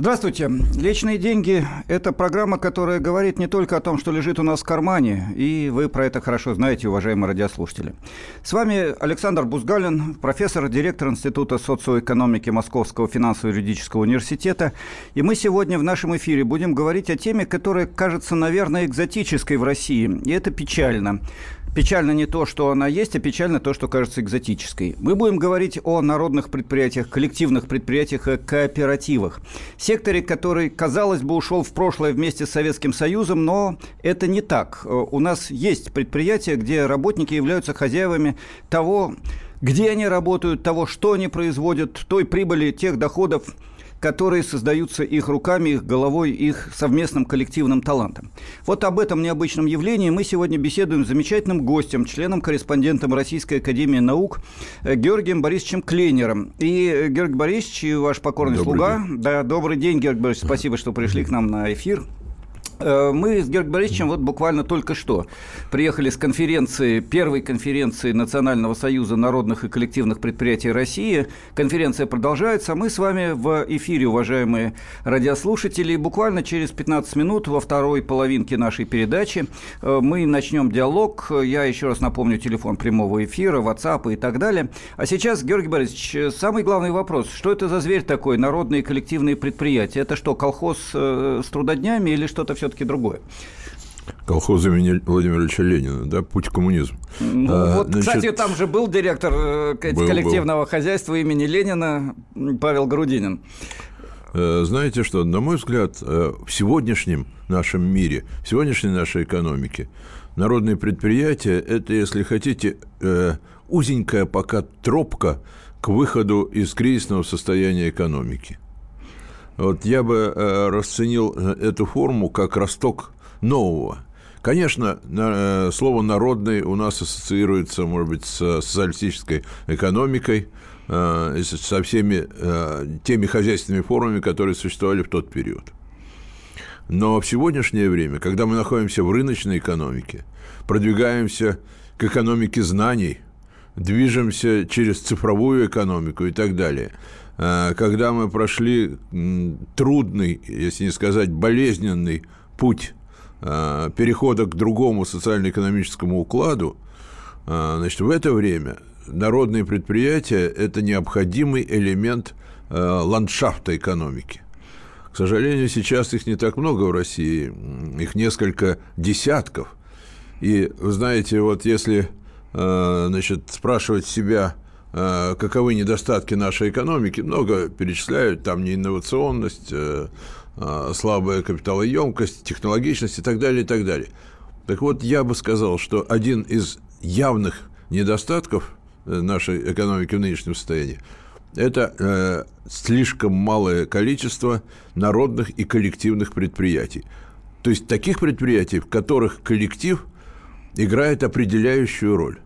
Здравствуйте. Личные деньги – это программа, которая говорит не только о том, что лежит у нас в кармане, и вы про это хорошо знаете, уважаемые радиослушатели. С вами Александр Бузгалин, профессор, директор Института социоэкономики Московского финансово-юридического университета. И мы сегодня в нашем эфире будем говорить о теме, которая кажется, наверное, экзотической в России. И это печально. Печально не то, что она есть, а печально то, что кажется экзотической. Мы будем говорить о народных предприятиях, коллективных предприятиях и кооперативах. Секторе, который, казалось бы, ушел в прошлое вместе с Советским Союзом, но это не так. У нас есть предприятия, где работники являются хозяевами того, где они работают, того, что они производят, той прибыли, тех доходов, которые создаются их руками, их головой, их совместным коллективным талантом. Вот об этом необычном явлении мы сегодня беседуем с замечательным гостем, членом-корреспондентом Российской Академии Наук э, Георгием Борисовичем Клейнером. И э, Георгий Борисович, ваш покорный добрый слуга. День. Да, добрый день, Георгий Борисович, спасибо, что пришли к нам на эфир. Э, мы с Георгием Борисовичем вот буквально только что приехали с конференции, первой конференции Национального союза народных и коллективных предприятий России. Конференция продолжается. Мы с вами в эфире, уважаемые радиослушатели. Буквально через 15 минут во второй половинке нашей передачи э, мы начнем диалог. Я еще раз напомню телефон прямого эфира, WhatsApp и так далее. А сейчас, Георгий Борисович, самый главный вопрос. Что это за зверь такой, народные коллективные предприятия? Это что, колхоз э, с трудоднями или что-то все все-таки другое. Колхоз имени Владимира Ильича Ленина, да, путь к коммунизму. Ну, а, вот, значит, кстати, там же был директор э, был, коллективного был. хозяйства имени Ленина Павел Грудинин. Э, знаете что, на мой взгляд, э, в сегодняшнем нашем мире, в сегодняшней нашей экономике, народные предприятия – это, если хотите, узенькая пока тропка к выходу из кризисного состояния экономики – вот я бы э, расценил э, эту форму как росток нового. Конечно, э, слово «народный» у нас ассоциируется, может быть, с социалистической экономикой, со всеми теми хозяйственными формами, которые существовали в тот период. Но в сегодняшнее время, когда мы находимся в рыночной экономике, продвигаемся к экономике знаний, движемся через цифровую экономику и так далее – когда мы прошли трудный, если не сказать болезненный путь э, перехода к другому социально-экономическому укладу, э, значит, в это время народные предприятия – это необходимый элемент ландшафта экономики. К сожалению, сейчас их не так много в России, их несколько десятков. И, вы знаете, вот если значит, спрашивать себя – Э, каковы недостатки нашей экономики, много перечисляют, там неинновационность, э, э, слабая капиталоемкость, технологичность и так далее, и так далее. Так вот, я бы сказал, что один из явных недостатков нашей экономики в нынешнем состоянии это э, слишком малое количество народных и коллективных предприятий. То есть таких предприятий, в которых коллектив играет определяющую роль.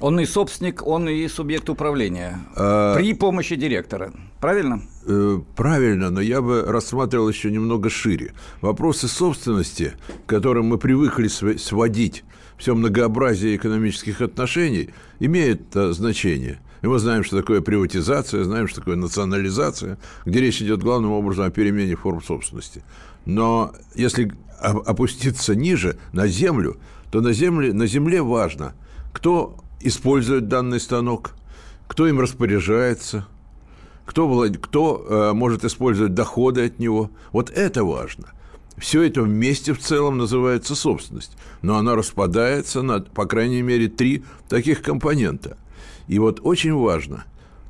Он и собственник, он и субъект управления а... при помощи директора. Правильно? Э, правильно, но я бы рассматривал еще немного шире. Вопросы собственности, к которым мы привыкли сводить все многообразие экономических отношений, имеют э, значение. И мы знаем, что такое приватизация, знаем, что такое национализация, где речь идет главным образом о перемене форм собственности. Но если опуститься ниже, на землю, то на земле, на земле важно, кто использует данный станок, кто им распоряжается, кто, кто э, может использовать доходы от него. Вот это важно. Все это вместе в целом называется собственность, но она распадается на, по крайней мере, три таких компонента. И вот очень важно,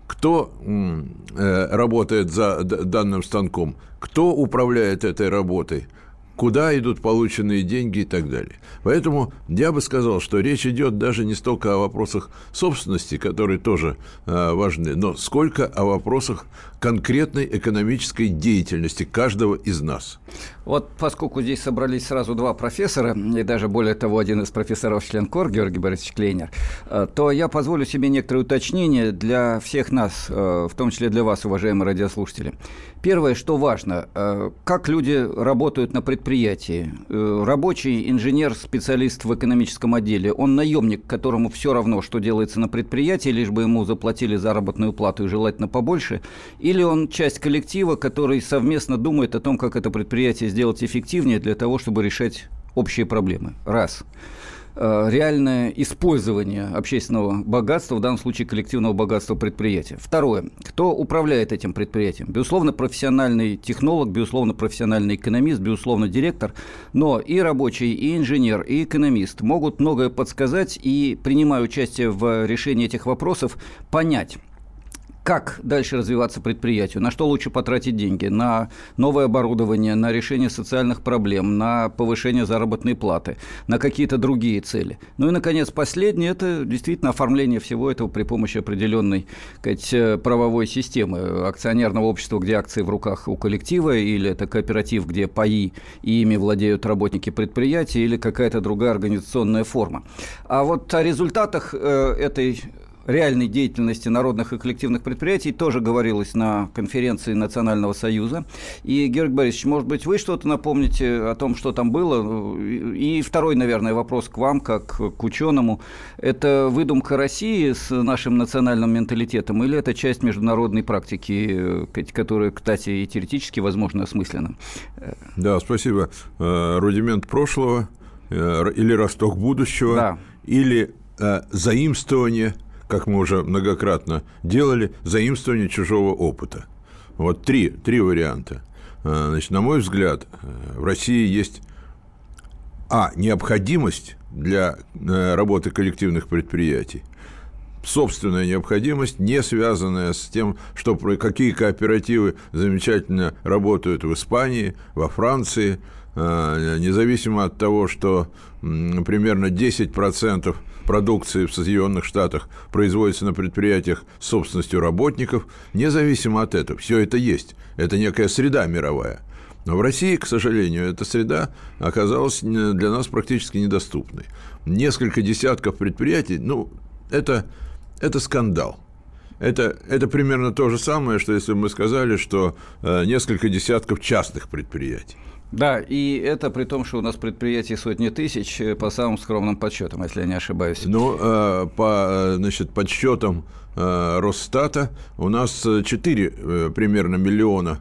кто э, работает за данным станком, кто управляет этой работой – куда идут полученные деньги и так далее. Поэтому я бы сказал, что речь идет даже не столько о вопросах собственности, которые тоже э, важны, но сколько о вопросах конкретной экономической деятельности каждого из нас. Вот поскольку здесь собрались сразу два профессора, и даже более того, один из профессоров член КОР, Георгий Борисович Клейнер, э, то я позволю себе некоторые уточнения для всех нас, э, в том числе для вас, уважаемые радиослушатели. Первое, что важно, э, как люди работают на предприятии. Рабочий инженер, специалист в экономическом отделе, он наемник, которому все равно, что делается на предприятии, лишь бы ему заплатили заработную плату и желательно побольше, или он часть коллектива, который совместно думает о том, как это предприятие сделать эффективнее для того, чтобы решать общие проблемы. Раз. Э, реальное использование общественного богатства, в данном случае коллективного богатства предприятия. Второе. Кто управляет этим предприятием? Безусловно, профессиональный технолог, безусловно, профессиональный экономист, безусловно, директор, но и рабочий, и инженер, и экономист могут многое подсказать и, принимая участие в решении этих вопросов, понять, как дальше развиваться предприятию, на что лучше потратить деньги, на новое оборудование, на решение социальных проблем, на повышение заработной платы, на какие-то другие цели. Ну и, наконец, последнее – это действительно оформление всего этого при помощи определенной сказать, э, правовой системы акционерного общества, где акции в руках у коллектива, или это кооператив, где паи и ими владеют работники предприятия, или какая-то другая организационная форма. А вот о результатах э, этой реальной деятельности народных и коллективных предприятий тоже говорилось на конференции Национального союза. И, Георгий Борисович, может быть, вы что-то напомните о том, что там было? И второй, наверное, вопрос к вам, как к ученому. Это выдумка России с нашим национальным менталитетом или это часть международной практики, которая, кстати, и теоретически, возможно, осмыслена? Да, спасибо. Э, рудимент прошлого э, или росток будущего, да. или э, заимствование – как мы уже многократно делали, заимствование чужого опыта. Вот три, три варианта. А, значит, на мой взгляд, в России есть а. необходимость для э, работы коллективных предприятий, собственная необходимость, не связанная с тем, что какие кооперативы замечательно работают в Испании, во Франции, независимо от того, что примерно 10% продукции в Соединенных Штатах производится на предприятиях с собственностью работников, независимо от этого, все это есть. Это некая среда мировая. Но в России, к сожалению, эта среда оказалась для нас практически недоступной. Несколько десятков предприятий, ну, это, это скандал. Это, это примерно то же самое, что если бы мы сказали, что э, несколько десятков частных предприятий. Да, и это при том, что у нас предприятий сотни тысяч, э, по самым скромным подсчетам, если я не ошибаюсь. Ну, э, по значит, подсчетам э, Росстата у нас 4 примерно миллиона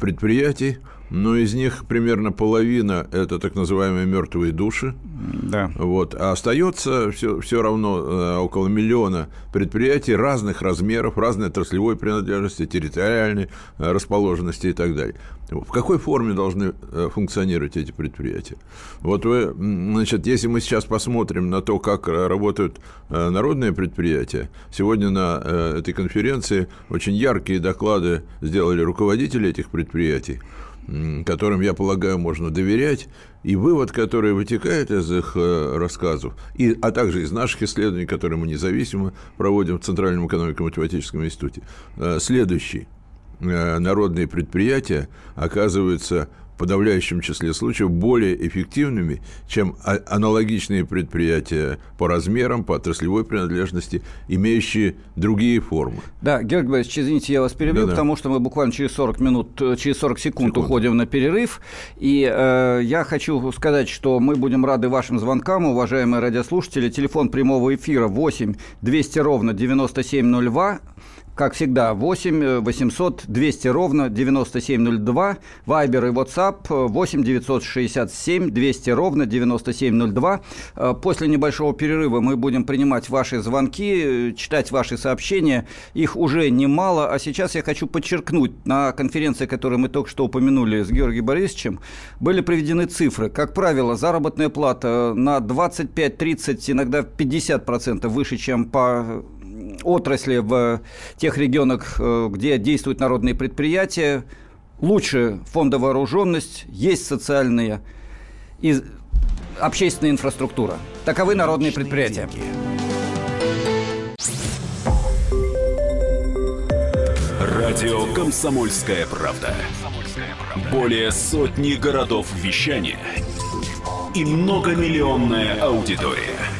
предприятий, но из них примерно половина – это так называемые мертвые души. Да. Вот. А остается все, все равно э, около миллиона предприятий разных размеров, разной отраслевой принадлежности, территориальной э, расположенности и так далее. В какой форме должны э, функционировать эти предприятия? Вот вы, значит, если мы сейчас посмотрим на то, как работают народные предприятия, сегодня на этой конференции очень яркие доклады сделали руководители этих предприятий которым, я полагаю, можно доверять, и вывод, который вытекает из их э, рассказов, и, а также из наших исследований, которые мы независимо проводим в Центральном экономико-математическом институте, э, следующий. Э, народные предприятия оказываются подавляющем числе случаев более эффективными, чем а, аналогичные предприятия по размерам, по отраслевой принадлежности, имеющие другие формы. Да, Георгий Борисович, извините, я вас перебью, да, потому что мы буквально через 40 минут, э, через 40 секунд, секунд. уходим на перерыв. И э, я хочу сказать, что мы будем рады вашим звонкам, уважаемые радиослушатели. Телефон прямого эфира 8 200 ровно 9702 как всегда, 8 800 200 ровно 9702, Вайбер и WhatsApp 8 967 200 ровно 9702. Э, после небольшого перерыва мы будем принимать ваши звонки, читать ваши сообщения. Их уже немало, а сейчас я хочу подчеркнуть, на конференции, которую мы только что упомянули с Георгием Борисовичем, были приведены цифры. Как правило, заработная плата на 25-30, иногда 50% выше, чем по отрасли в тех регионах, э, где действуют народные предприятия, лучше фондовая вооруженность, есть социальная и общественная инфраструктура. Таковы народные предприятия. Радио «Комсомольская правда». Более сотни городов вещания и многомиллионная аудитория.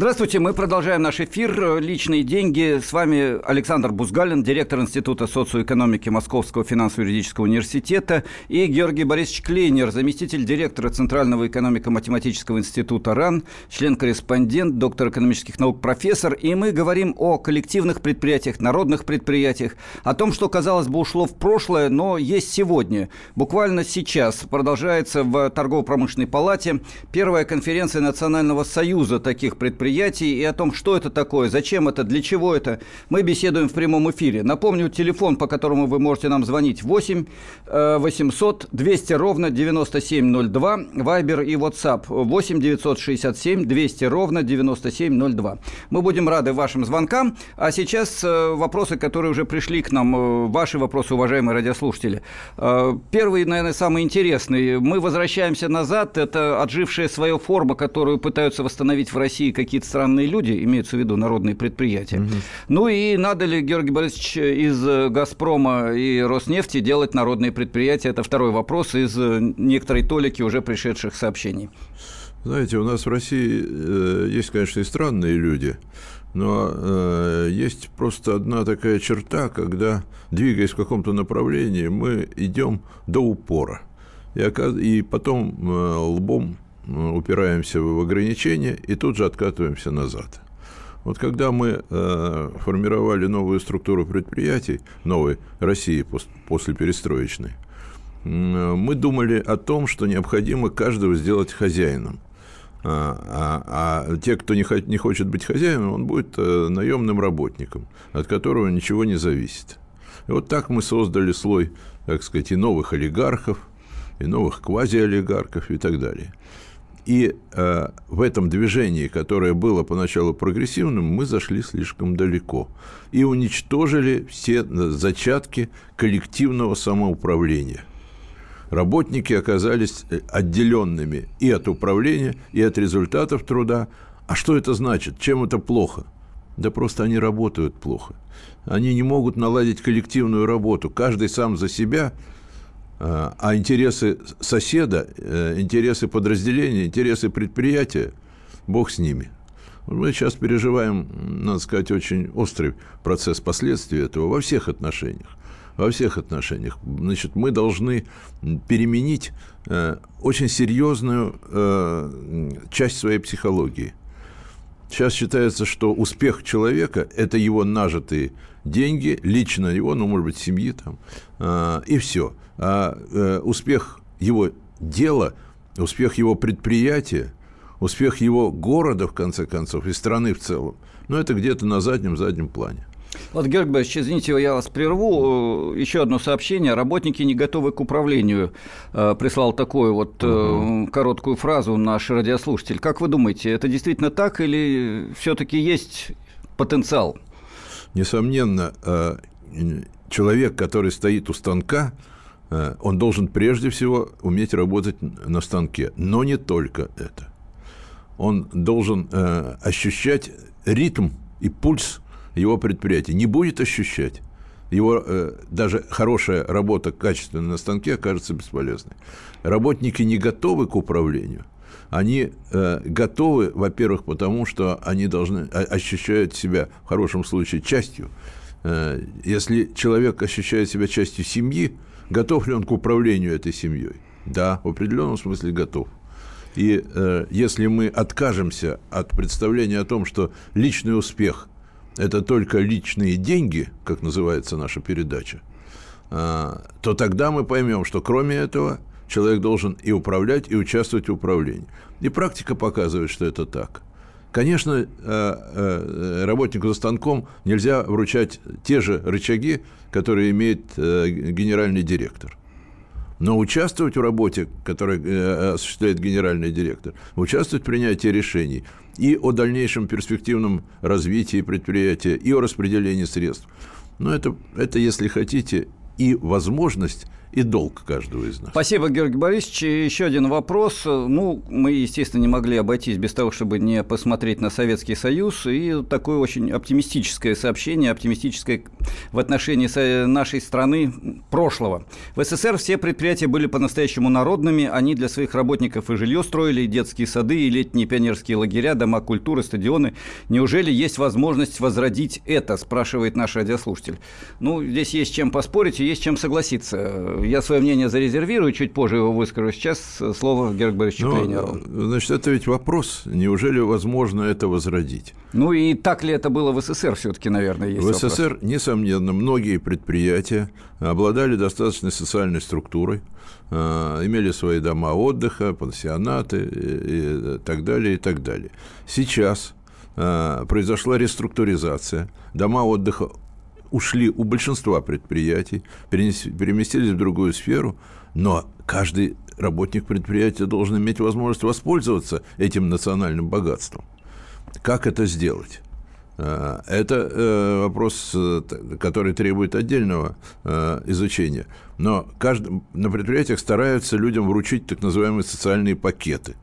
Здравствуйте, мы продолжаем наш эфир «Личные деньги». С вами Александр Бузгалин, директор Института социоэкономики Московского финансово-юридического университета, и Георгий Борисович Клейнер, заместитель директора Центрального экономико-математического института РАН, член-корреспондент, доктор экономических наук, профессор. И мы говорим о коллективных предприятиях, народных предприятиях, о том, что, казалось бы, ушло в прошлое, но есть сегодня. Буквально сейчас продолжается в торгово-промышленной палате первая конференция Национального союза таких предприятий предприятий и о том, что это такое, зачем это, для чего это, мы беседуем в прямом эфире. Напомню, телефон, по которому вы можете нам звонить, 8 800 200 ровно 9702, Вайбер и WhatsApp 8 967 200 ровно 9702. Мы будем рады вашим звонкам, а сейчас э, вопросы, которые уже пришли к нам, э, ваши вопросы, уважаемые радиослушатели. Э, первый, наверное, самый интересный. Мы возвращаемся назад, это отжившая свою форму, которую пытаются восстановить в России какие какие-то странные люди, имеются в виду народные предприятия. Угу. Ну и надо ли, Георгий Борисович, из «Газпрома» и «Роснефти» делать народные предприятия? Это второй вопрос из некоторой толики уже пришедших сообщений. Знаете, у нас в России э, есть, конечно, и странные люди, но э, есть просто одна такая черта, когда, двигаясь в каком-то направлении, мы идем до упора. И, и потом э, лбом упираемся в ограничения и тут же откатываемся назад. Вот когда мы э, формировали новую структуру предприятий, новой России пос, после перестроечной, э, мы думали о том, что необходимо каждого сделать хозяином. А, а, а те, кто не, не хочет быть хозяином, он будет э, наемным работником, от которого ничего не зависит. И вот так мы создали слой, так сказать, и новых олигархов, и новых квазиолигархов и так далее. И э, в этом движении, которое было поначалу прогрессивным, мы зашли слишком далеко и уничтожили все зачатки коллективного самоуправления. Работники оказались э, отделенными и от управления, и от результатов труда. А что это значит? Чем это плохо? Да просто они работают плохо. Они не могут наладить коллективную работу. Каждый сам за себя – а, интересы соседа, э, интересы подразделения, интересы предприятия, бог с ними. Мы сейчас переживаем, надо сказать, очень острый процесс последствий этого во всех отношениях. Во всех отношениях. Значит, мы должны переменить э, очень серьезную э, часть своей психологии. Сейчас считается, что успех человека – это его нажитые деньги, лично его, ну, может быть, семьи там, э, и все. А э, успех его дела, успех его предприятия, успех его города, в конце концов, и страны в целом, ну, это где-то на заднем-заднем плане. Вот, Георгий Борисович, извините, я вас прерву. Еще одно сообщение. Работники не готовы к управлению. Э, прислал такую вот угу. короткую фразу наш радиослушатель. Как вы думаете, это действительно так или все-таки есть потенциал? Несомненно, э, человек, который стоит у станка, он должен прежде всего уметь работать на станке, но не только это. Он должен ощущать ритм и пульс его предприятие не будет ощущать. Его э, даже хорошая работа качественная на станке окажется бесполезной. Работники не готовы к управлению. Они э, готовы, во-первых, потому что они должны а, ощущают себя в хорошем случае частью. Э, если человек ощущает себя частью семьи, готов ли он к управлению этой семьей? Да, в определенном смысле готов. И э, если мы откажемся от представления о том, что личный успех это только личные деньги, как называется наша передача, а, то тогда мы поймем, что кроме этого человек должен и управлять, и участвовать в управлении. И практика показывает, что это так. Конечно, э, э, работнику за станком нельзя вручать те же рычаги, которые имеет э, генеральный директор. Но участвовать в работе, которую осуществляет генеральный директор, участвовать в принятии решений – и о дальнейшем перспективном развитии предприятия, и о распределении средств. Но это, это, если хотите, и возможность, и долг каждого из нас. Спасибо, Георгий Борисович. Еще один вопрос. Ну, мы, естественно, не могли обойтись без того, чтобы не посмотреть на Советский Союз. И такое очень оптимистическое сообщение, оптимистическое в отношении нашей страны прошлого. В СССР все предприятия были по-настоящему народными. Они для своих работников и жилье строили, и детские сады, и летние пионерские лагеря, дома культуры, стадионы. Неужели есть возможность возродить это, спрашивает наш радиослушатель. Ну, здесь есть чем поспорить и есть чем согласиться. Я свое мнение зарезервирую, чуть позже его выскажу. Сейчас слово Георгию Борисовичу ну, Клейнеру. Значит, это ведь вопрос, неужели возможно это возродить? Ну и так ли это было в СССР все-таки, наверное, есть В вопрос. СССР, несомненно, многие предприятия обладали достаточной социальной структурой, э, имели свои дома отдыха, пансионаты и так далее, и так далее. Сейчас э, произошла реструктуризация, дома отдыха ушли у большинства предприятий, переместились в другую сферу, но каждый работник предприятия должен иметь возможность воспользоваться этим национальным богатством. Как это сделать? Э, это э, вопрос, э, который требует отдельного изучения. Но на предприятиях стараются людям вручить так называемые социальные пакеты,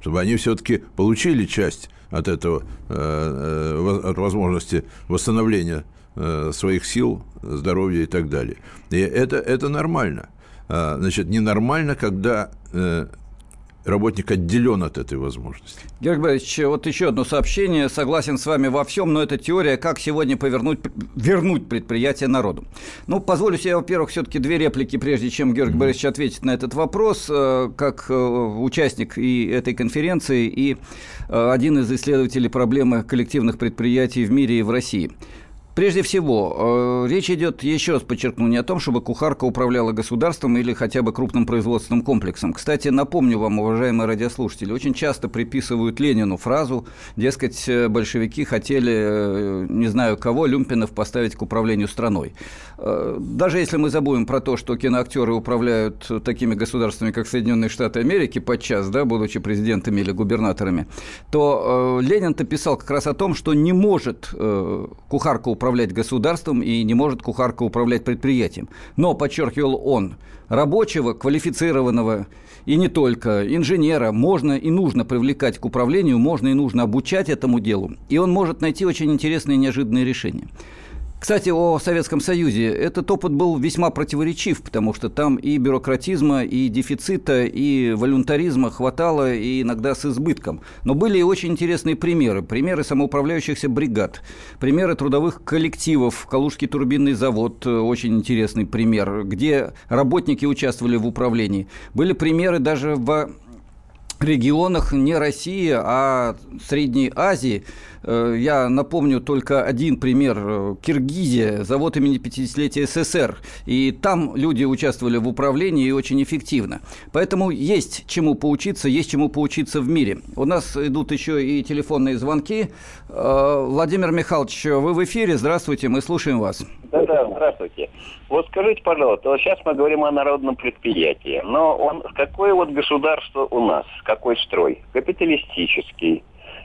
чтобы они все-таки получили часть от этого, от возможности восстановления Э, своих сил, здоровья и так далее. И это, это нормально. А, значит, ненормально, когда э, работник отделен от этой возможности. Георгий Борисович, вот еще одно сообщение. Согласен с вами во всем, но это теория, как сегодня повернуть, вернуть предприятие народу. Ну, позволю себе, во-первых, все-таки две реплики, прежде чем Георгий mm-hmm. Борисович ответит на этот вопрос, э, как участник и этой конференции, и один из исследователей проблемы коллективных предприятий в мире и в России. Прежде всего, э, речь идет, еще раз подчеркну, не о том, чтобы кухарка управляла государством или хотя бы крупным производственным комплексом. Кстати, напомню вам, уважаемые радиослушатели, очень часто приписывают Ленину фразу, дескать, э, большевики хотели, э, не знаю кого, Люмпинов поставить к управлению страной. Даже если мы забудем про то, что киноактеры управляют такими государствами, как Соединенные Штаты Америки подчас, да, будучи президентами или губернаторами, то Ленин-то писал как раз о том, что не может кухарка управлять управлять государством и не может кухарка управлять предприятием. Но, подчеркивал он, рабочего, квалифицированного и не только, инженера можно и нужно привлекать к управлению, можно и нужно обучать этому делу, и он может найти очень интересные и неожиданные решения. Кстати, о Советском Союзе. Этот опыт был весьма противоречив, потому что там и бюрократизма, и дефицита, и волюнтаризма хватало, и иногда с избытком. Но были и очень интересные примеры. Примеры самоуправляющихся бригад, примеры трудовых коллективов. Калужский турбинный завод – очень интересный пример, где работники участвовали в управлении. Были примеры даже в регионах не России, а Средней Азии. Э, я напомню только один пример. Киргизия, завод имени 50-летия СССР. И там люди участвовали в управлении и очень эффективно. Поэтому есть чему поучиться, есть чему поучиться в мире. У нас идут еще и телефонные звонки. Э, Владимир Михайлович, вы в эфире. Здравствуйте, мы слушаем вас. Да-да, здравствуйте. Вот скажите, пожалуйста, вот сейчас мы говорим о народном предприятии, но он, какое вот государство у нас, какой строй? Капиталистический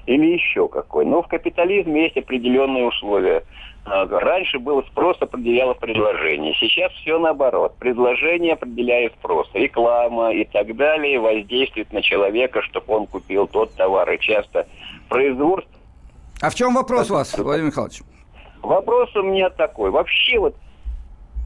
или еще какой? Ну, в капитализме есть определенные условия. А, раньше был спрос определяло предложение. Сейчас все наоборот. Предложение определяет спрос. Реклама и так далее воздействует на человека, чтобы он купил тот товар. И часто производство... А в чем вопрос у вас, Владимир Михайлович? Вопрос у меня такой. Вообще вот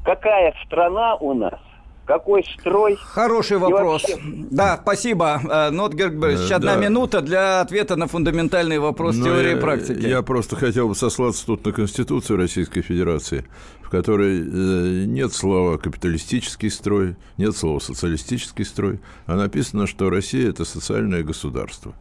какая страна у нас, какой строй? Хороший вопрос. Вообще... Да, спасибо. Э, Нот Гергбергович, э, одна да. минута для ответа на фундаментальный вопрос Но теории я, и практики. Я просто хотел бы сослаться тут на Конституцию Российской Федерации, в которой э, нет слова «капиталистический строй», нет слова «социалистический строй», а написано, что Россия – это социальное государство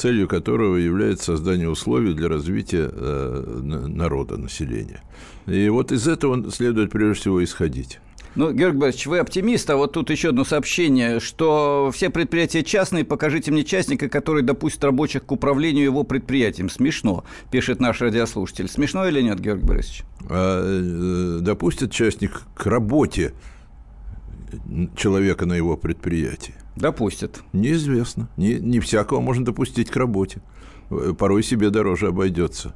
целью которого является создание условий для развития э, народа, населения. И вот из этого следует прежде всего исходить. Ну, Георгий Борисович, вы оптимист, а вот тут еще одно сообщение, что все предприятия частные, покажите мне частника, который допустит рабочих к управлению его предприятием. Смешно, пишет наш радиослушатель. Смешно или нет, Георгий Борисович? А, э, допустит частник к работе человека на его предприятии. Допустят. Неизвестно. Не, не всякого можно допустить к работе. Порой себе дороже обойдется.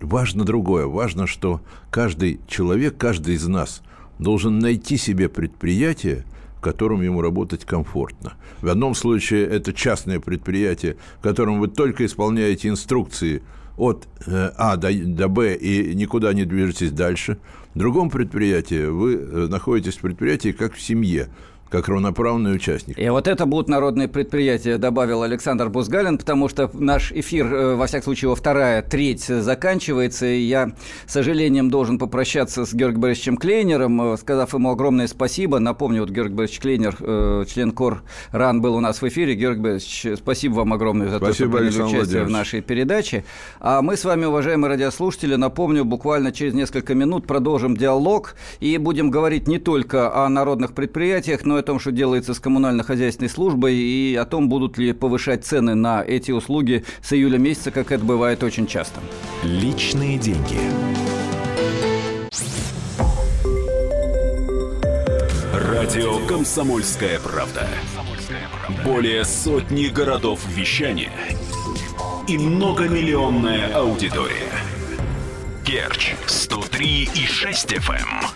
Важно другое. Важно, что каждый человек, каждый из нас должен найти себе предприятие, в котором ему работать комфортно. В одном случае это частное предприятие, в котором вы только исполняете инструкции от э, А до, до Б и никуда не движетесь дальше. В другом предприятии вы э, находитесь в предприятии как в семье – как равноправный участник. И вот это будут народные предприятия, добавил Александр Бузгалин, потому что наш эфир, э, во всяком случае, его вторая треть заканчивается, и я, с сожалением, должен попрощаться с Георгием Борисовичем Клейнером, э, сказав ему огромное спасибо. Напомню, вот Георгий Борисович Клейнер, э, член КОР РАН, был у нас в эфире. Георгий Борисович, спасибо вам огромное за спасибо, то, что приняли участие в нашей передаче. А мы с вами, уважаемые радиослушатели, напомню, буквально через несколько минут продолжим диалог и будем говорить не только о народных предприятиях, но и том, что делается с коммунально-хозяйственной службой, и о том, будут ли повышать цены на эти услуги с июля месяца, как это бывает очень часто. Личные деньги. Радио «Комсомольская правда». Более сотни городов вещания и многомиллионная аудитория. Керчь 103 и 6 FM.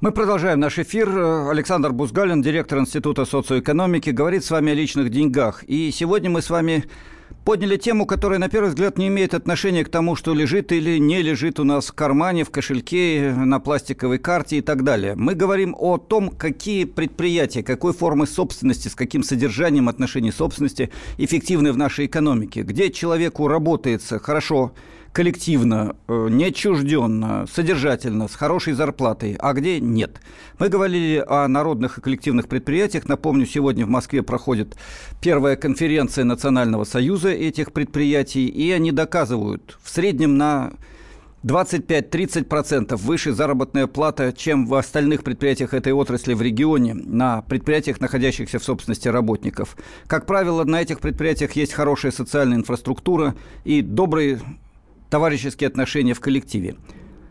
Мы продолжаем наш эфир. Александр Бузгалин, директор Института социоэкономики, говорит с вами о личных деньгах. И сегодня мы с вами подняли тему, которая, на первый взгляд, не имеет отношения к тому, что лежит или не лежит у нас в кармане, в кошельке, на пластиковой карте и так далее. Мы говорим о том, какие предприятия, какой формы собственности, с каким содержанием отношений собственности эффективны в нашей экономике, где человеку работается хорошо, коллективно, э, неотчужденно, содержательно, с хорошей зарплатой, а где нет. Мы говорили о народных и коллективных предприятиях. Напомню, сегодня в Москве проходит первая конференция Национального союза этих предприятий, и они доказывают в среднем на 25-30% выше заработная плата, чем в остальных предприятиях этой отрасли в регионе, на предприятиях, находящихся в собственности работников. Как правило, на этих предприятиях есть хорошая социальная инфраструктура и добрые товарищеские отношения в коллективе.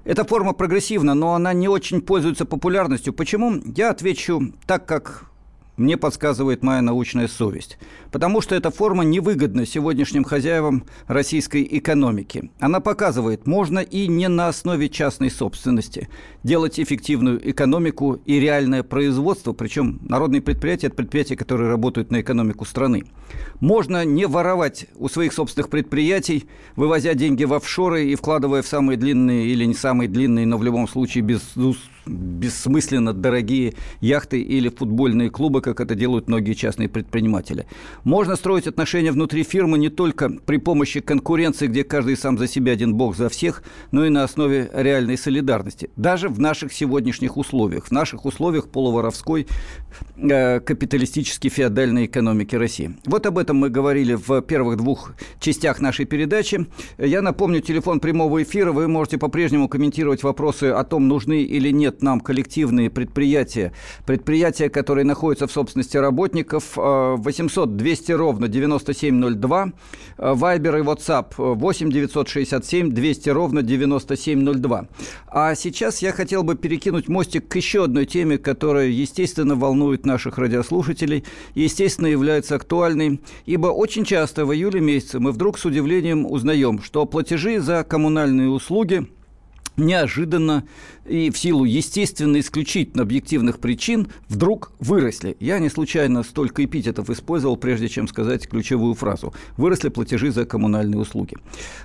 Эта форма прогрессивна, но она не очень пользуется популярностью. Почему? Я отвечу так, как мне подсказывает моя научная совесть. Потому что эта форма невыгодна сегодняшним хозяевам российской экономики. Она показывает, можно и не на основе частной собственности делать эффективную экономику и реальное производство, причем народные предприятия – это предприятия, которые работают на экономику страны. Можно не воровать у своих собственных предприятий, вывозя деньги в офшоры и вкладывая в самые длинные или не самые длинные, но в любом случае без бессмысленно дорогие яхты или футбольные клубы, как это делают многие частные предприниматели. Можно строить отношения внутри фирмы не только при помощи конкуренции, где каждый сам за себя один бог за всех, но и на основе реальной солидарности. Даже в наших сегодняшних условиях, в наших условиях полуворовской э, капиталистической феодальной экономики России. Вот об этом мы говорили в первых двух частях нашей передачи. Я напомню, телефон прямого эфира. Вы можете по-прежнему комментировать вопросы о том, нужны или нет нам коллективные предприятия, предприятия, которые находятся в собственности работников, 800 200 ровно 9702, Вайбер и WhatsApp 8 967 200 ровно 9702. А сейчас я хотел бы перекинуть мостик к еще одной теме, которая, естественно, волнует наших радиослушателей, естественно, является актуальной, ибо очень часто в июле месяце мы вдруг с удивлением узнаем, что платежи за коммунальные услуги неожиданно и в силу естественно исключительно объективных причин вдруг выросли. Я не случайно столько эпитетов использовал, прежде чем сказать ключевую фразу. Выросли платежи за коммунальные услуги.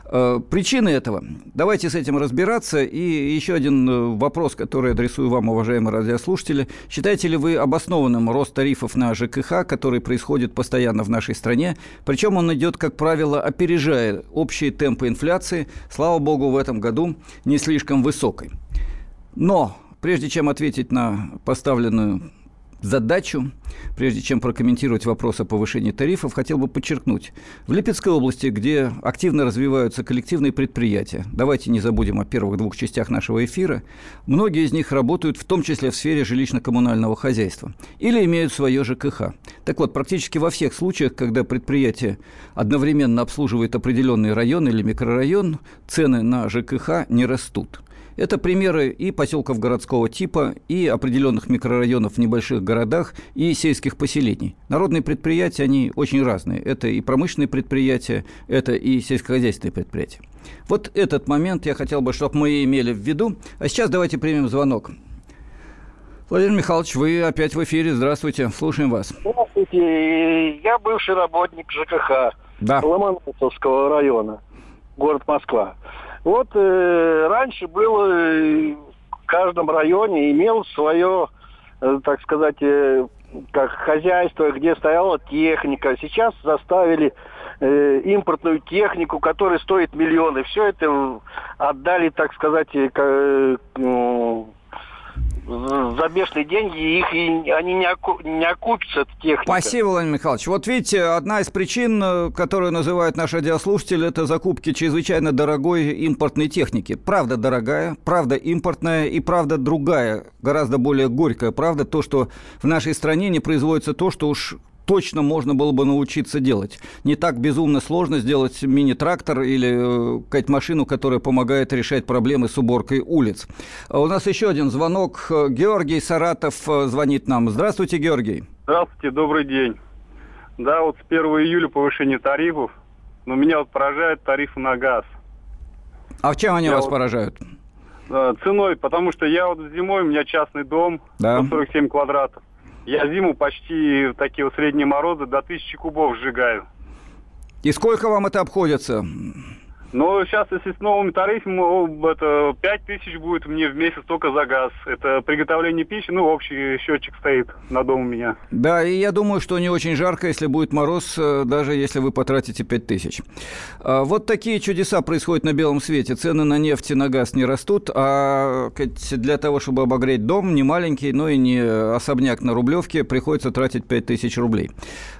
Э, причины этого. Давайте с этим разбираться. И еще один э, вопрос, который адресую вам, уважаемые радиослушатели. Считаете ли вы обоснованным рост тарифов на ЖКХ, который происходит постоянно в нашей стране? Причем он идет, как правило, опережая общие темпы инфляции. Слава богу, в этом году не слишком высокой. Но прежде чем ответить на поставленную задачу. Прежде чем прокомментировать вопрос о повышении тарифов, хотел бы подчеркнуть. В Липецкой области, где активно развиваются коллективные предприятия, давайте не забудем о первых двух частях нашего эфира, многие из них работают в том числе в сфере жилищно-коммунального хозяйства или имеют свое ЖКХ. Так вот, практически во всех случаях, когда предприятие одновременно обслуживает определенный район или микрорайон, цены на ЖКХ не растут. Это примеры и поселков городского типа, и определенных микрорайонов в небольших городах, и сельских поселений. Народные предприятия, они очень разные. Это и промышленные предприятия, это и сельскохозяйственные предприятия. Вот этот момент я хотел бы, чтобы мы имели в виду. А сейчас давайте примем звонок. Владимир Михайлович, вы опять в эфире. Здравствуйте, слушаем вас. Здравствуйте. Я бывший работник ЖКХ да. Ломоносовского района, город Москва. Вот э, раньше было э, в каждом районе имел свое, э, так сказать, э, как хозяйство, где стояла техника. Сейчас заставили э, импортную технику, которая стоит миллионы. Все это отдали, так сказать, э, э, за бешеные деньги, их и они не, оку, не окупятся, эта техника. Спасибо, Владимир Михайлович. Вот видите, одна из причин, э, которую называют наши радиослушатели, это закупки чрезвычайно дорогой импортной техники. Правда дорогая, правда импортная и правда другая, гораздо более горькая правда, то, что в нашей стране не производится то, что уж точно можно было бы научиться делать. Не так безумно сложно сделать мини-трактор или э, машину, которая помогает решать проблемы с уборкой улиц. А у нас еще один звонок. Георгий Саратов э, звонит нам. Здравствуйте, Георгий. Здравствуйте, добрый день. Да, вот с 1 июля повышение тарифов, но меня вот поражают тарифы на газ. А в чем они я вас вот, поражают? Э, ценой, потому что я вот зимой, у меня частный дом, да. 147 квадратов. Я зиму почти такие вот средние морозы до тысячи кубов сжигаю. И сколько вам это обходится? Ну, сейчас, если с новыми тарифами, это 5 тысяч будет мне в месяц только за газ. Это приготовление пищи, ну, общий счетчик стоит на дом у меня. Да, и я думаю, что не очень жарко, если будет мороз, э, даже если вы потратите 5 тысяч. А, вот такие чудеса происходят на белом свете. Цены на нефть и на газ не растут, а для того, чтобы обогреть дом, не маленький, но и не особняк на Рублевке, приходится тратить 5 тысяч рублей.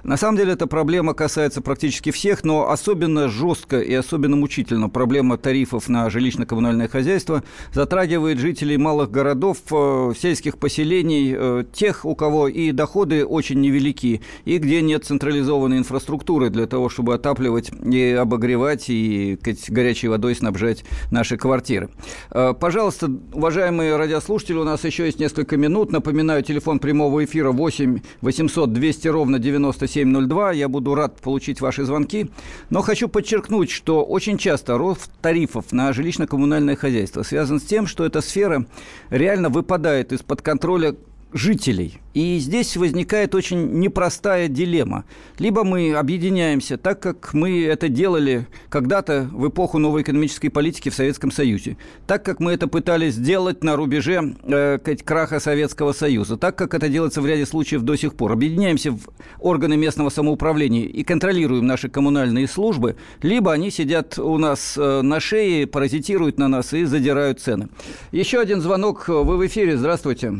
На самом деле, эта проблема касается практически всех, но особенно жестко и особенно мучительно действительно проблема тарифов на жилищно-коммунальное хозяйство затрагивает жителей малых городов, э, сельских поселений, э, тех, у кого и доходы очень невелики, и где нет централизованной инфраструктуры для того, чтобы отапливать и обогревать, и горячей водой снабжать наши квартиры. Э, пожалуйста, уважаемые радиослушатели, у нас еще есть несколько минут. Напоминаю, телефон прямого эфира 8 800 200 ровно 9702. Я буду рад получить ваши звонки. Но хочу подчеркнуть, что очень часто рост тарифов на жилищно-коммунальное хозяйство связан с тем, что эта сфера реально выпадает из-под контроля жителей. И здесь возникает очень непростая дилемма. Либо мы объединяемся так, как мы это делали когда-то в эпоху новой экономической политики в Советском Союзе, так, как мы это пытались сделать на рубеже э, краха Советского Союза, так, как это делается в ряде случаев до сих пор. Объединяемся в органы местного самоуправления и контролируем наши коммунальные службы, либо они сидят у нас э, на шее, паразитируют на нас и задирают цены. Еще один звонок. Вы в эфире. Здравствуйте.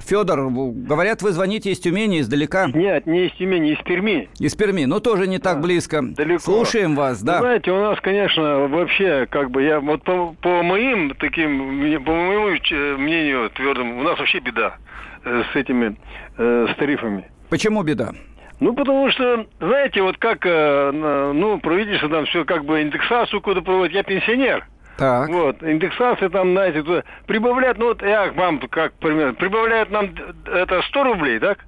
Федор, говорят, вы звоните из Тюмени, издалека. Нет, не из Тюмени, из Перми. Из Перми, ну тоже не так близко. Далеко. Слушаем вас, да. Вы знаете, у нас, конечно, вообще, как бы, я вот по, по моим таким, по моему мнению твердому, у нас вообще беда э, с этими, э, с тарифами. Почему беда? Ну, потому что, знаете, вот как, э, ну, правительство там все как бы индексацию куда проводит, я пенсионер. Так. Вот, индексация там, знаете, туда, прибавляют, ну вот я вам как пример, прибавляют нам это 100 рублей, так?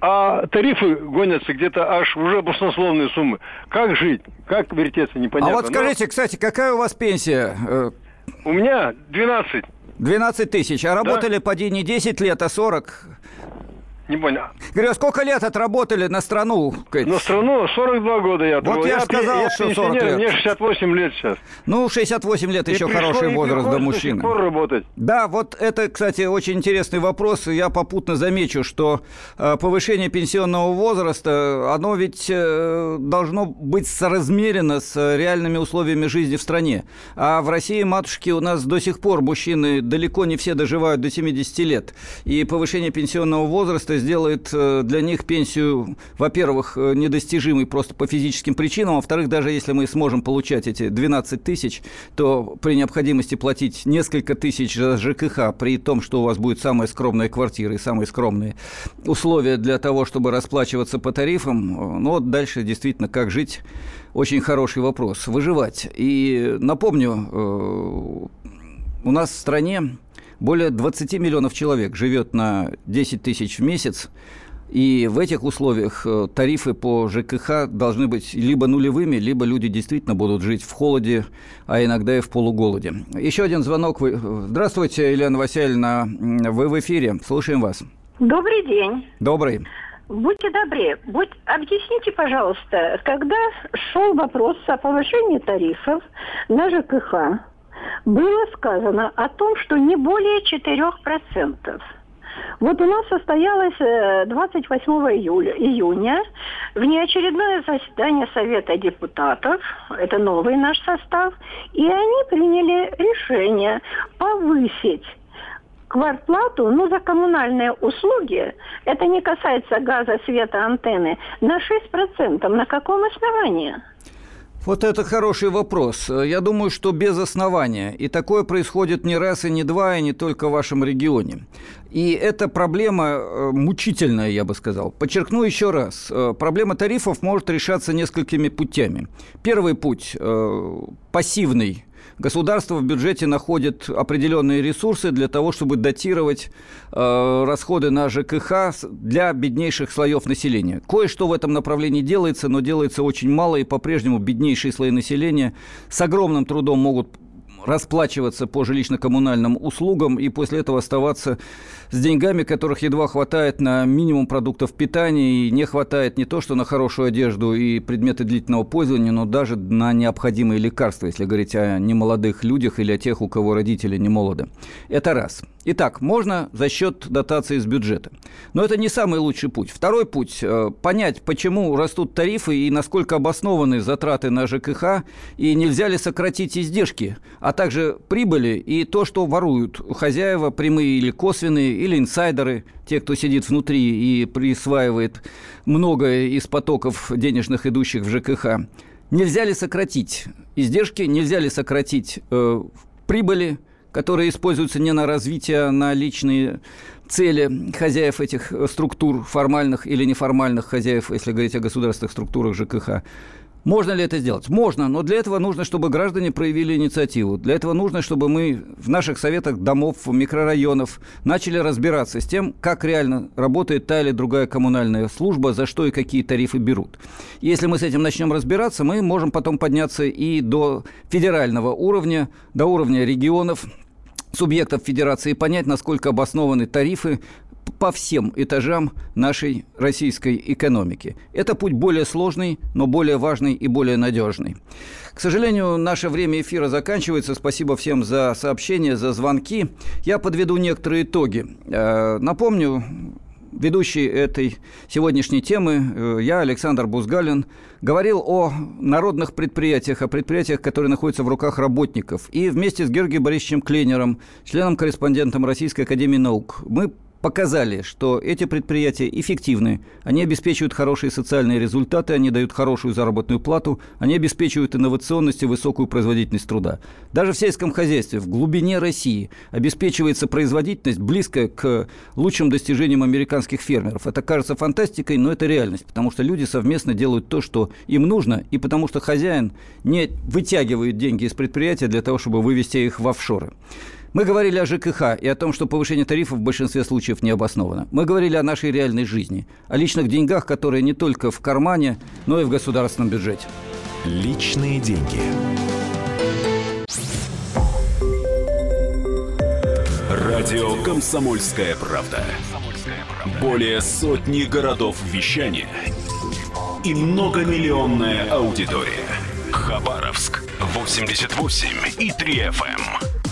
А тарифы гонятся где-то аж уже баснословные суммы. Как жить? Как вертеться, непонятно. А вот скажите, Но... кстати, какая у вас пенсия? У меня 12. 12 тысяч. А работали, да? поди, не 10 лет, а 40? Не понял. Говорю, а сколько лет отработали на страну? На страну 42 года я Вот я, я сказал, я, что 40 лет. Мне 68 лет сейчас. Ну, 68 лет и еще хороший возраст для мужчины. До работать. Да, вот это, кстати, очень интересный вопрос. Я попутно замечу, что э, повышение пенсионного возраста, оно ведь э, должно быть соразмерено с реальными условиями жизни в стране. А в России, матушки, у нас до сих пор мужчины далеко не все доживают до 70 лет. И повышение пенсионного возраста сделает э, для них пенсию, во-первых, э, недостижимой просто по физическим причинам, а во-вторых, даже если мы сможем получать эти 12 тысяч, то при необходимости платить несколько тысяч за ЖКХ, при том, что у вас будет самая скромная квартира и самые скромные условия для того, чтобы расплачиваться по тарифам, ну вот дальше действительно как жить, очень хороший вопрос. Выживать. И напомню, у нас в стране более 20 миллионов человек живет на 10 тысяч в месяц, и в этих условиях э, тарифы по ЖКХ должны быть либо нулевыми, либо люди действительно будут жить в холоде, а иногда и в полуголоде. Еще один звонок. Здравствуйте, Елена Васильевна, вы в эфире. Слушаем вас. Добрый день. Добрый. Будьте добры, будь, объясните, пожалуйста, когда шел вопрос о повышении тарифов на ЖКХ, было сказано о том, что не более 4%. Вот у нас состоялось 28 э, июля, июня внеочередное заседание Совета депутатов, это новый наш состав, и они приняли решение повысить квартплату, ну, за коммунальные услуги, это не касается газа, света, антенны, на 6%. На каком основании? Вот это хороший вопрос. Я думаю, что без основания. И такое происходит не раз и не два, и не только в вашем регионе. И эта проблема э, мучительная, я бы сказал. Подчеркну еще раз. Э, проблема тарифов может решаться несколькими путями. Первый путь э, – пассивный государство в бюджете находит определенные ресурсы для того, чтобы датировать э, расходы на ЖКХ для беднейших слоев населения. Кое-что в этом направлении делается, но делается очень мало, и по-прежнему беднейшие слои населения с огромным трудом могут расплачиваться по жилищно-коммунальным услугам и после этого оставаться с деньгами, которых едва хватает на минимум продуктов питания и не хватает не то, что на хорошую одежду и предметы длительного пользования, но даже на необходимые лекарства, если говорить о немолодых людях или о тех, у кого родители не молоды. Это раз. Итак, можно за счет дотации из бюджета. Но это не самый лучший путь. Второй путь э, – понять, почему растут тарифы и насколько обоснованы затраты на ЖКХ, и нельзя ли сократить издержки, а также прибыли и то, что воруют хозяева, прямые или косвенные, или инсайдеры, те, кто сидит внутри и присваивает многое из потоков денежных, идущих в ЖКХ. Нельзя ли сократить издержки, нельзя ли сократить э, прибыли, которые используются не на развитие, а на личные цели хозяев этих структур, формальных или неформальных хозяев, если говорить о государственных структурах ЖКХ. Можно ли это сделать? Можно, но для этого нужно, чтобы граждане проявили инициативу. Для этого нужно, чтобы мы в наших советах домов, микрорайонов начали разбираться с тем, как реально работает та или другая коммунальная служба, за что и какие тарифы берут. Если мы с этим начнем разбираться, мы можем потом подняться и до федерального уровня, до уровня регионов, субъектов федерации понять, насколько обоснованы тарифы по всем этажам нашей российской экономики. Это путь более сложный, но более важный и более надежный. К сожалению, наше время эфира заканчивается. Спасибо всем за сообщения, за звонки. Я подведу некоторые итоги. Э, напомню, ведущий этой сегодняшней темы, э, я, Александр Бузгалин, говорил о народных предприятиях, о предприятиях, которые находятся в руках работников. И вместе с Георгием Борисовичем Клейнером, членом-корреспондентом Российской Академии Наук, мы показали, что эти предприятия эффективны, они обеспечивают хорошие социальные результаты, они дают хорошую заработную плату, они обеспечивают инновационность и высокую производительность труда. Даже в сельском хозяйстве, в глубине России обеспечивается производительность близкая к лучшим достижениям американских фермеров. Это кажется фантастикой, но это реальность, потому что люди совместно делают то, что им нужно, и потому что хозяин не вытягивает деньги из предприятия для того, чтобы вывести их в офшоры. Мы говорили о ЖКХ и о том, что повышение тарифов в большинстве случаев не обосновано. Мы говорили о нашей реальной жизни, о личных деньгах, которые не только в кармане, но и в государственном бюджете. Личные деньги. Радио «Комсомольская правда». Более сотни городов вещания и многомиллионная аудитория. Хабаровск 88 и 3 FM.